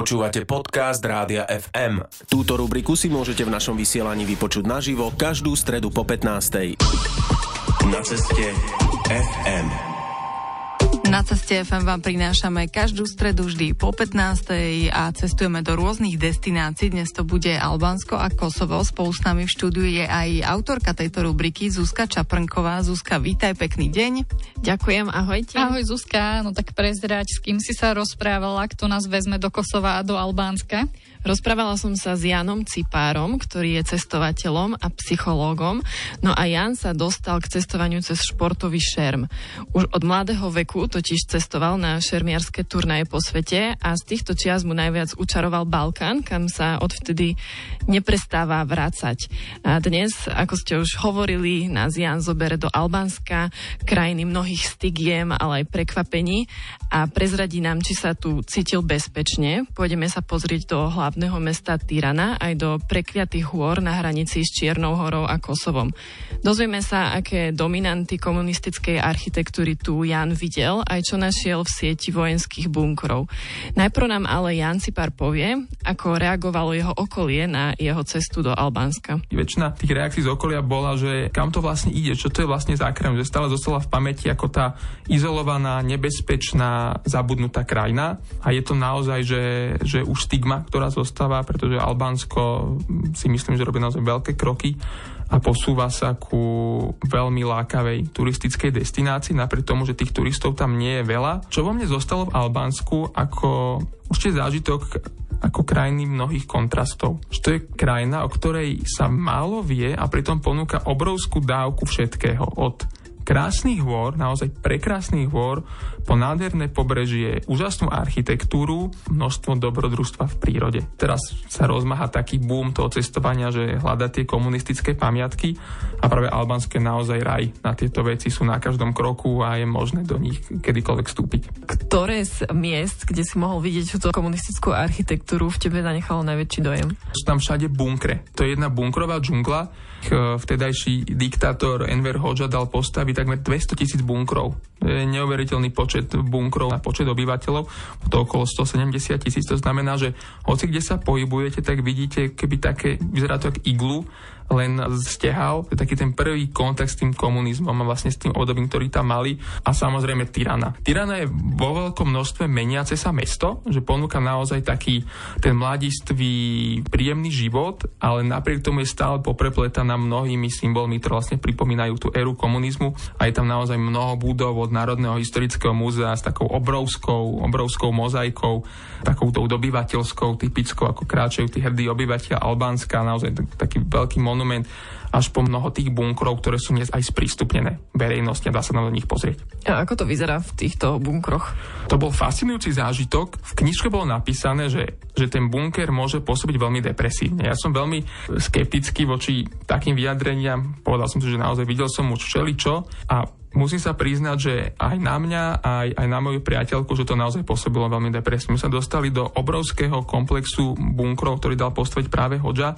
Počúvate podcast Rádia FM. Túto rubriku si môžete v našom vysielaní vypočuť naživo každú stredu po 15. Na ceste FM. Na ceste FM vám prinášame každú stredu vždy po 15. a cestujeme do rôznych destinácií. Dnes to bude Albánsko a Kosovo. Spolu s nami v štúdiu je aj autorka tejto rubriky Zuzka Čaprnková. Zuzka, vítaj, pekný deň. Ďakujem, ahojte. Ahoj Zuzka, no tak prezrať, s kým si sa rozprávala, kto nás vezme do Kosova a do Albánska? Rozprávala som sa s Janom Cipárom, ktorý je cestovateľom a psychológom. No a Jan sa dostal k cestovaniu cez športový šerm. Už od mladého veku totiž cestoval na šermiarské turnaje po svete a z týchto čias mu najviac učaroval Balkán, kam sa odvtedy neprestáva vrácať. A dnes, ako ste už hovorili, nás Jan zobere do Albánska, krajiny mnohých stigiem, ale aj prekvapení a prezradí nám, či sa tu cítil bezpečne. Pôjdeme sa pozrieť do hlavy hlavného mesta Tirana aj do prekliatých hôr na hranici s Čiernou horou a Kosovom. Dozvieme sa, aké dominanty komunistickej architektúry tu Jan videl, aj čo našiel v sieti vojenských bunkrov. Najprv nám ale Jan pár povie, ako reagovalo jeho okolie na jeho cestu do Albánska. Väčšina tých reakcií z okolia bola, že kam to vlastne ide, čo to je vlastne za že stále zostala v pamäti ako tá izolovaná, nebezpečná, zabudnutá krajina a je to naozaj, že, že už stigma, ktorá zostáva, pretože Albánsko si myslím, že robí naozaj veľké kroky a posúva sa ku veľmi lákavej turistickej destinácii, napriek tomu, že tých turistov tam nie je veľa. Čo vo mne zostalo v Albánsku ako určite zážitok ako krajiny mnohých kontrastov. Že to je krajina, o ktorej sa málo vie a pritom ponúka obrovskú dávku všetkého. Od krásnych hôr, naozaj prekrásnych hôr, po nádherné pobrežie, úžasnú architektúru, množstvo dobrodružstva v prírode. Teraz sa rozmaha taký boom toho cestovania, že hľada tie komunistické pamiatky a práve Albánsko je naozaj raj. Na tieto veci sú na každom kroku a je možné do nich kedykoľvek vstúpiť. Ktoré z miest, kde si mohol vidieť túto komunistickú architektúru, v tebe zanechalo najväčší dojem? Sú tam všade bunkre. To je jedna bunkrová džungla. Vtedajší diktátor Enver Hoxha dal postaviť takmer 200 tisíc bunkrov. Neuveriteľný počet bunkrov na počet obyvateľov, to okolo 170 tisíc. To znamená, že hoci kde sa pohybujete, tak vidíte, keby také, vyzerá to ako iglu, len stehal. To je taký ten prvý kontakt s tým komunizmom a vlastne s tým obdobím, ktorý tam mali. A samozrejme Tirana. Tirana je vo veľkom množstve meniace sa mesto, že ponúka naozaj taký ten mladistvý, príjemný život, ale napriek tomu je stále poprepletaná mnohými symbolmi, ktoré vlastne pripomínajú tú éru komunizmu a je tam naozaj mnoho budov od Národného historického múzea s takou obrovskou, obrovskou mozaikou, takou tou dobyvateľskou, typickou, ako kráčajú tí hrdí obyvateľ Albánska, naozaj taký veľký monument až po mnoho tých bunkrov, ktoré sú dnes aj sprístupnené verejnosti a dá sa na nich pozrieť. A ako to vyzerá v týchto bunkroch? To bol fascinujúci zážitok. V knižke bolo napísané, že, že ten bunker môže pôsobiť veľmi depresívne. Ja som veľmi skeptický voči takým vyjadreniam. Povedal som si, že naozaj videl som už všeličo a musím sa priznať, že aj na mňa, aj, aj na moju priateľku, že to naozaj pôsobilo veľmi depresívne. My sa dostali do obrovského komplexu bunkrov, ktorý dal postaviť práve Hodža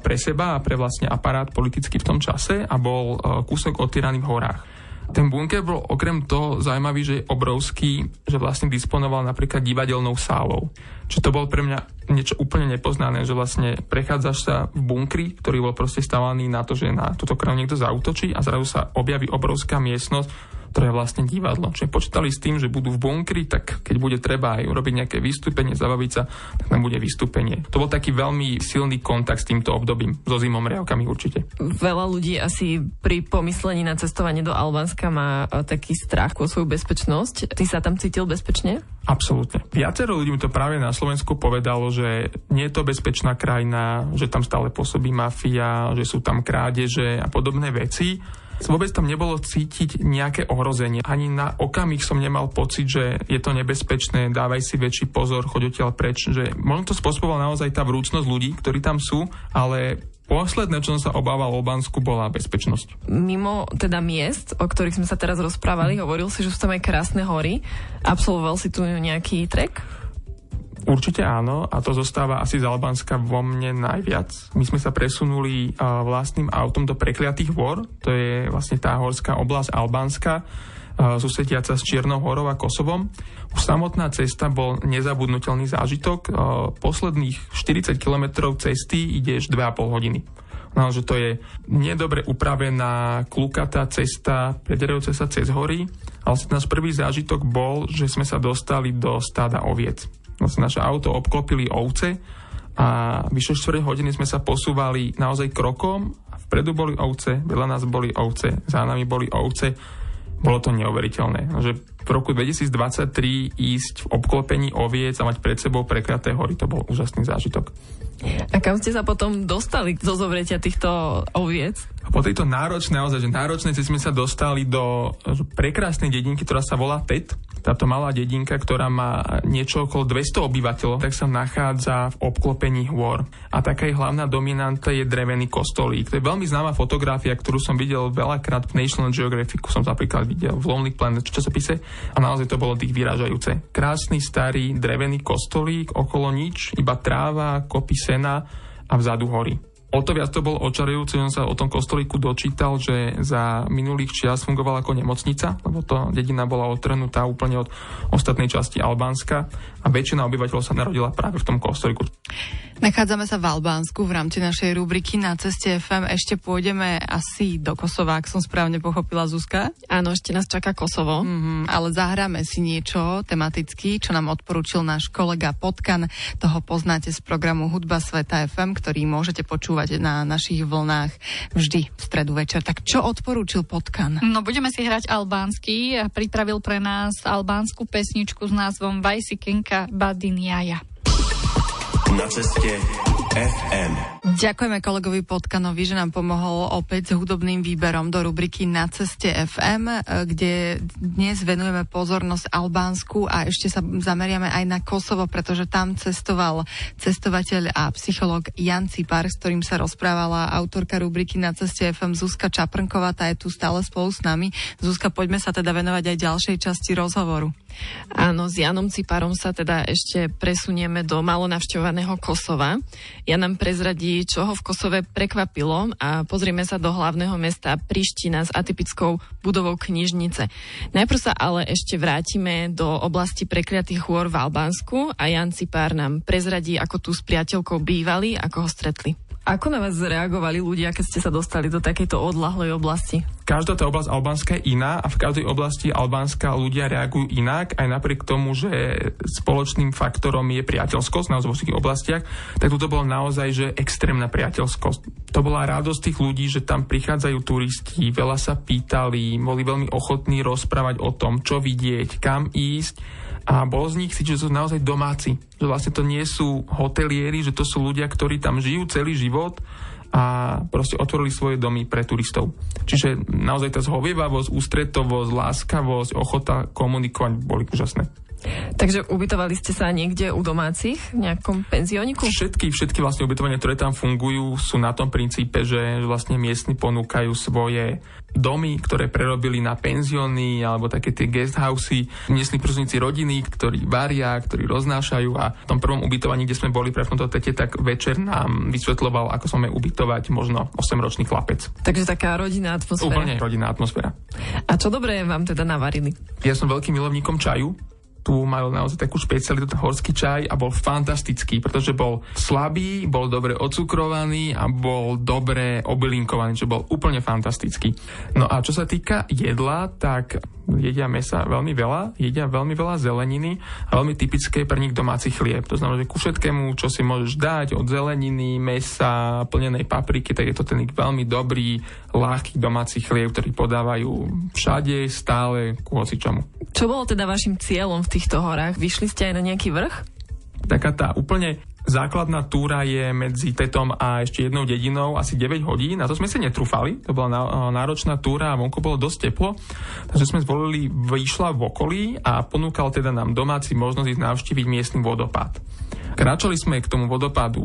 pre seba a pre vlastne aparát politicky v tom čase a bol kúsok otyraný v horách. Ten bunker bol okrem toho zaujímavý, že je obrovský, že vlastne disponoval napríklad divadelnou sálou. Čiže to bol pre mňa niečo úplne nepoznané, že vlastne prechádzaš sa v bunkri, ktorý bol proste stavaný na to, že na túto krajinu niekto zautočí a zrazu sa objaví obrovská miestnosť, ktoré je vlastne divadlo. Čiže počítali s tým, že budú v bunkri, tak keď bude treba aj urobiť nejaké vystúpenie, zabaviť sa, tak tam bude vystúpenie. To bol taký veľmi silný kontakt s týmto obdobím, so zimom riavkami určite. Veľa ľudí asi pri pomyslení na cestovanie do Albánska má e, taký strach o svoju bezpečnosť. Ty sa tam cítil bezpečne? Absolútne. Viacero ľudí mi to práve na Slovensku povedalo, že nie je to bezpečná krajina, že tam stále pôsobí mafia, že sú tam krádeže a podobné veci vôbec tam nebolo cítiť nejaké ohrozenie. Ani na okamih som nemal pocit, že je to nebezpečné, dávaj si väčší pozor, choď odtiaľ preč. Že možno to spôsobovala naozaj tá vrúcnosť ľudí, ktorí tam sú, ale Posledné, čo som sa obával o Albánsku, bola bezpečnosť. Mimo teda miest, o ktorých sme sa teraz rozprávali, hovoril si, že sú tam aj krásne hory. Absolvoval si tu nejaký trek? Určite áno a to zostáva asi z Albánska vo mne najviac. My sme sa presunuli vlastným autom do prekliatých vor, to je vlastne tá horská oblasť Albánska susediaca s Čiernou horou a Kosovom. Už samotná cesta bol nezabudnutelný zážitok. Posledných 40 km cesty ideš 2,5 hodiny. No, že to je nedobre upravená klukatá cesta, prederajúca sa cez hory. Ale náš prvý zážitok bol, že sme sa dostali do stáda oviec. Vlastne naše auto obklopili ovce a vyše 4 hodiny sme sa posúvali naozaj krokom. Vpredu boli ovce, vedľa nás boli ovce, za nami boli ovce. Bolo to neuveriteľné. Že v roku 2023 ísť v obklopení oviec a mať pred sebou prekraté hory, to bol úžasný zážitok. A kam ste sa potom dostali zo zovretia týchto oviec? Po tejto náročnej, naozaj, že náročnej sme sa dostali do prekrásnej dedinky, ktorá sa volá Tet táto malá dedinka, ktorá má niečo okolo 200 obyvateľov, tak sa nachádza v obklopení hôr. A taká je hlavná dominanta je drevený kostolík. To je veľmi známa fotografia, ktorú som videl veľakrát v National Geographic, som napríklad videl v Lonely Planet časopise a naozaj to bolo tých vyražajúce. Krásny starý drevený kostolík, okolo nič, iba tráva, kopy sena a vzadu hory. O to viac to bol očarujúce, že som sa o tom kostolíku dočítal, že za minulých čias fungovala ako nemocnica, lebo to dedina bola odtrhnutá úplne od ostatnej časti Albánska a väčšina obyvateľov sa narodila práve v tom kostolíku. Nachádzame sa v Albánsku v rámci našej rubriky na ceste FM. Ešte pôjdeme asi do Kosova, ak som správne pochopila Zuzka. Áno, ešte nás čaká Kosovo. Mm-hmm, ale zahráme si niečo tematicky, čo nám odporúčil náš kolega Potkan. Toho poznáte z programu Hudba Sveta FM, ktorý môžete počúvať na našich vlnách vždy v stredu večer. Tak čo odporúčil Potkan? No budeme si hrať albánsky. Pripravil pre nás albánsku pesničku s názvom Vajsi Kenka Badiniaja na ceste FM. Ďakujeme kolegovi Potkanovi, že nám pomohol opäť s hudobným výberom do rubriky Na ceste FM, e, kde dnes venujeme pozornosť Albánsku a ešte sa zameriame aj na Kosovo, pretože tam cestoval cestovateľ a psycholog Jan Cipar, s ktorým sa rozprávala autorka rubriky Na ceste FM Zuzka Čaprnková, tá je tu stále spolu s nami. Zuzka, poďme sa teda venovať aj ďalšej časti rozhovoru. Áno, s Janom Ciparom sa teda ešte presunieme do malo navštevovaného Kosova. Ja nám prezradí, čo ho v Kosove prekvapilo a pozrieme sa do hlavného mesta Priština s atypickou budovou knižnice. Najprv sa ale ešte vrátime do oblasti prekliatých hôr v Albánsku a Jan Cipár nám prezradí, ako tu s priateľkou bývali, ako ho stretli. Ako na vás reagovali ľudia, keď ste sa dostali do takejto odlahlej oblasti? Každá tá oblasť Albánska je iná a v každej oblasti Albánska ľudia reagujú inak, aj napriek tomu, že spoločným faktorom je priateľskosť naozaj vo oblastiach, tak toto bolo naozaj že extrémna priateľskosť. To bola radosť tých ľudí, že tam prichádzajú turisti, veľa sa pýtali, boli veľmi ochotní rozprávať o tom, čo vidieť, kam ísť a bol z nich si, že sú naozaj domáci. Že vlastne to nie sú hotelieri, že to sú ľudia, ktorí tam žijú celý život a proste otvorili svoje domy pre turistov. Čiže naozaj tá zhovievavosť, ústretovosť, láskavosť, ochota komunikovať boli úžasné. Takže ubytovali ste sa niekde u domácich, v nejakom penzióniku? Všetky, všetky vlastne ubytovania, ktoré tam fungujú, sú na tom princípe, že vlastne miestni ponúkajú svoje domy, ktoré prerobili na penzióny alebo také tie guesthousey, miestni príslušníci rodiny, ktorí varia, ktorí roznášajú a v tom prvom ubytovaní, kde sme boli pre v tomto tete, tak večer nám vysvetloval, ako máme ubytovať možno 8-ročný chlapec. Takže taká rodinná atmosféra. Úplne rodinná atmosféra. A čo dobré vám teda navarili? Ja som veľkým milovníkom čaju, tu majú naozaj takú špecialitu, horský čaj a bol fantastický, pretože bol slabý, bol dobre odcukrovaný a bol dobre obylinkovaný, čo bol úplne fantastický. No a čo sa týka jedla, tak jedia mesa veľmi veľa, jedia veľmi veľa zeleniny a veľmi typické pre nich domáci chlieb. To znamená, že ku všetkému, čo si môžeš dať od zeleniny, mesa, plnenej papriky, tak je to ten veľmi dobrý, ľahký domáci chlieb, ktorý podávajú všade, stále, ku čomu. Čo bolo teda vašim cieľom v týchto horách? Vyšli ste aj na nejaký vrch? Taká tá úplne Základná túra je medzi Tetom a ešte jednou dedinou asi 9 hodín. Na to sme si netrúfali. To bola náročná túra a vonku bolo dosť teplo. Takže sme zvolili výšla v okolí a ponúkal teda nám domáci možnosť ísť navštíviť miestny vodopád. Kráčali sme k tomu vodopádu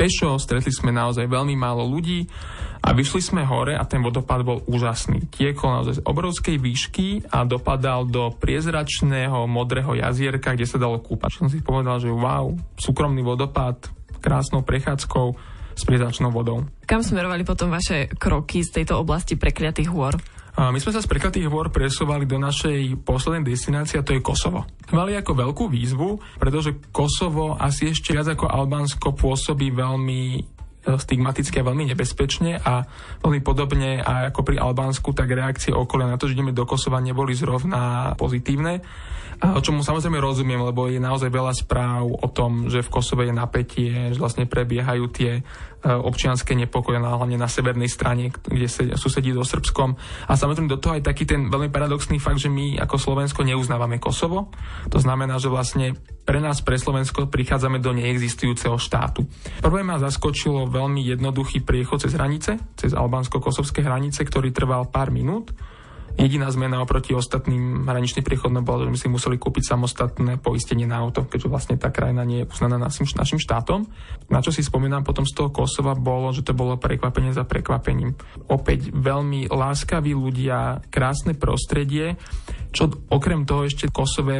pešo, stretli sme naozaj veľmi málo ľudí a vyšli sme hore a ten vodopád bol úžasný. Tiekol naozaj z obrovskej výšky a dopadal do priezračného modrého jazierka, kde sa dalo kúpať. Som si povedal, že wow, súkromný vodopád, krásnou prechádzkou s priezračnou vodou. Kam smerovali potom vaše kroky z tejto oblasti prekliatých hôr? My sme sa z prekladných hôr presúvali do našej poslednej destinácie a to je Kosovo. Mali ako veľkú výzvu, pretože Kosovo asi ešte viac ako Albánsko pôsobí veľmi stigmaticky a veľmi nebezpečne a veľmi podobne a ako pri Albánsku, tak reakcie okolia na to, že ideme do Kosova neboli zrovna pozitívne. A o čomu samozrejme rozumiem, lebo je naozaj veľa správ o tom, že v Kosove je napätie, že vlastne prebiehajú tie e, občianské nepokoje, hlavne na severnej strane, kde susedí so Srbskom. A samozrejme do toho aj taký ten veľmi paradoxný fakt, že my ako Slovensko neuznávame Kosovo. To znamená, že vlastne pre nás, pre Slovensko, prichádzame do neexistujúceho štátu. Prvé ma zaskočilo veľmi jednoduchý priechod cez hranice, cez albánsko-kosovské hranice, ktorý trval pár minút Jediná zmena oproti ostatným hraničným priechodom bola, že my si museli kúpiť samostatné poistenie na auto, keďže vlastne tá krajina nie je uznaná našim, našim štátom. Na čo si spomínam potom z toho Kosova bolo, že to bolo prekvapenie za prekvapením. Opäť veľmi láskaví ľudia, krásne prostredie, čo okrem toho ešte v Kosove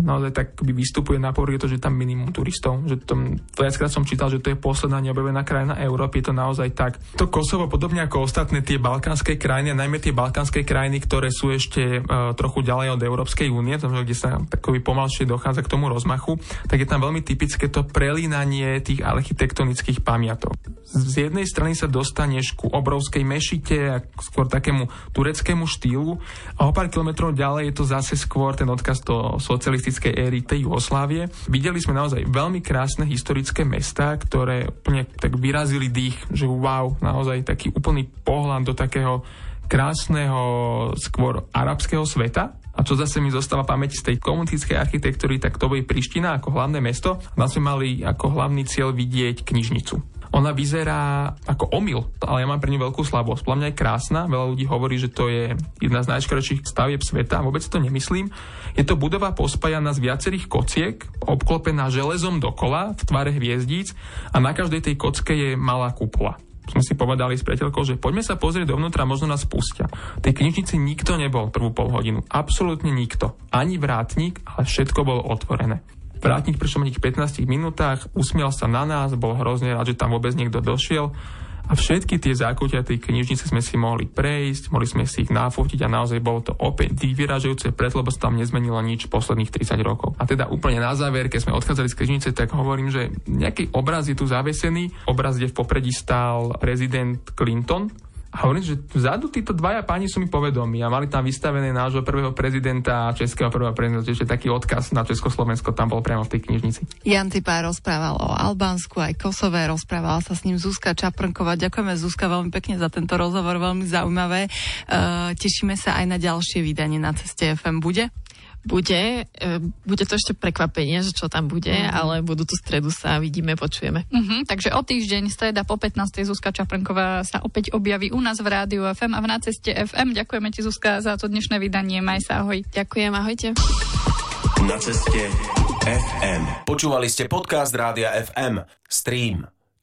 naozaj tak by vystupuje na povrch, to, že tam minimum turistov. Že to, viackrát som čítal, že to je posledná neobjavená krajina Európy, je to naozaj tak. To Kosovo, podobne ako ostatné tie balkánske krajiny, najmä tie balkánske krajiny, ktoré sú ešte uh, trochu ďalej od Európskej únie, kde sa takový pomalšie dochádza k tomu rozmachu, tak je tam veľmi typické to prelínanie tých architektonických pamiatok. Z jednej strany sa dostaneš ku obrovskej mešite a skôr takému tureckému štýlu a o pár kilometrov ďalej je to zase skôr ten odkaz do socialistického komunistickej éry tej Jugoslávie. Videli sme naozaj veľmi krásne historické mesta, ktoré úplne tak vyrazili dých, že wow, naozaj taký úplný pohľad do takého krásneho skôr arabského sveta, a čo zase mi zostáva pamäť z tej komunistickej architektúry, tak to bude Priština ako hlavné mesto. Tam sme mali ako hlavný cieľ vidieť knižnicu. Ona vyzerá ako omyl, ale ja mám pre ňu veľkú slabosť. Podľa mňa je krásna, veľa ľudí hovorí, že to je jedna z najškrečších stavieb sveta, vôbec to nemyslím. Je to budova pospájaná z viacerých kociek, obklopená železom dokola v tvare hviezdíc a na každej tej kocke je malá kupola sme si povedali s priateľkou, že poďme sa pozrieť dovnútra, možno nás pustia. V tej knižnici nikto nebol prvú pol hodinu. Absolútne nikto. Ani vrátnik, ale všetko bolo otvorené. Vrátnik prišiel v 15 minútach, usmiel sa na nás, bol hrozne rád, že tam vôbec niekto došiel. A všetky tie zákutia tej knižnice sme si mohli prejsť, mohli sme si ich nafotiť a naozaj bolo to opäť vyražajúce preto, lebo sa tam nezmenilo nič posledných 30 rokov. A teda úplne na záver, keď sme odchádzali z knižnice, tak hovorím, že nejaký obraz je tu zavesený. Obraz, kde v popredí stál prezident Clinton a hovorím, že vzadu títo dvaja páni sú mi povedomí a mali tam vystavené nášho prvého prezidenta českého prvého prezidenta, ešte taký odkaz na Československo tam bol priamo v tej knižnici. Jan Tipá rozprával o Albánsku aj Kosové, rozprávala sa s ním Zuzka Čaprnková. Ďakujeme Zuzka veľmi pekne za tento rozhovor, veľmi zaujímavé. Uh, tešíme sa aj na ďalšie vydanie na ceste FM. Bude? Bude, e, bude to ešte prekvapenie, že čo tam bude, mm. ale budú tu stredu sa vidíme, počujeme. Mm-hmm, takže o týždeň, streda po 15. Zuzka Čaprenková sa opäť objaví u nás v rádiu FM a v náceste FM. Ďakujeme ti Zuzka za to dnešné vydanie. Maj sa, ahoj. Ďakujem, ahojte. Na ceste FM. Počúvali ste podcast Rádia FM. Stream.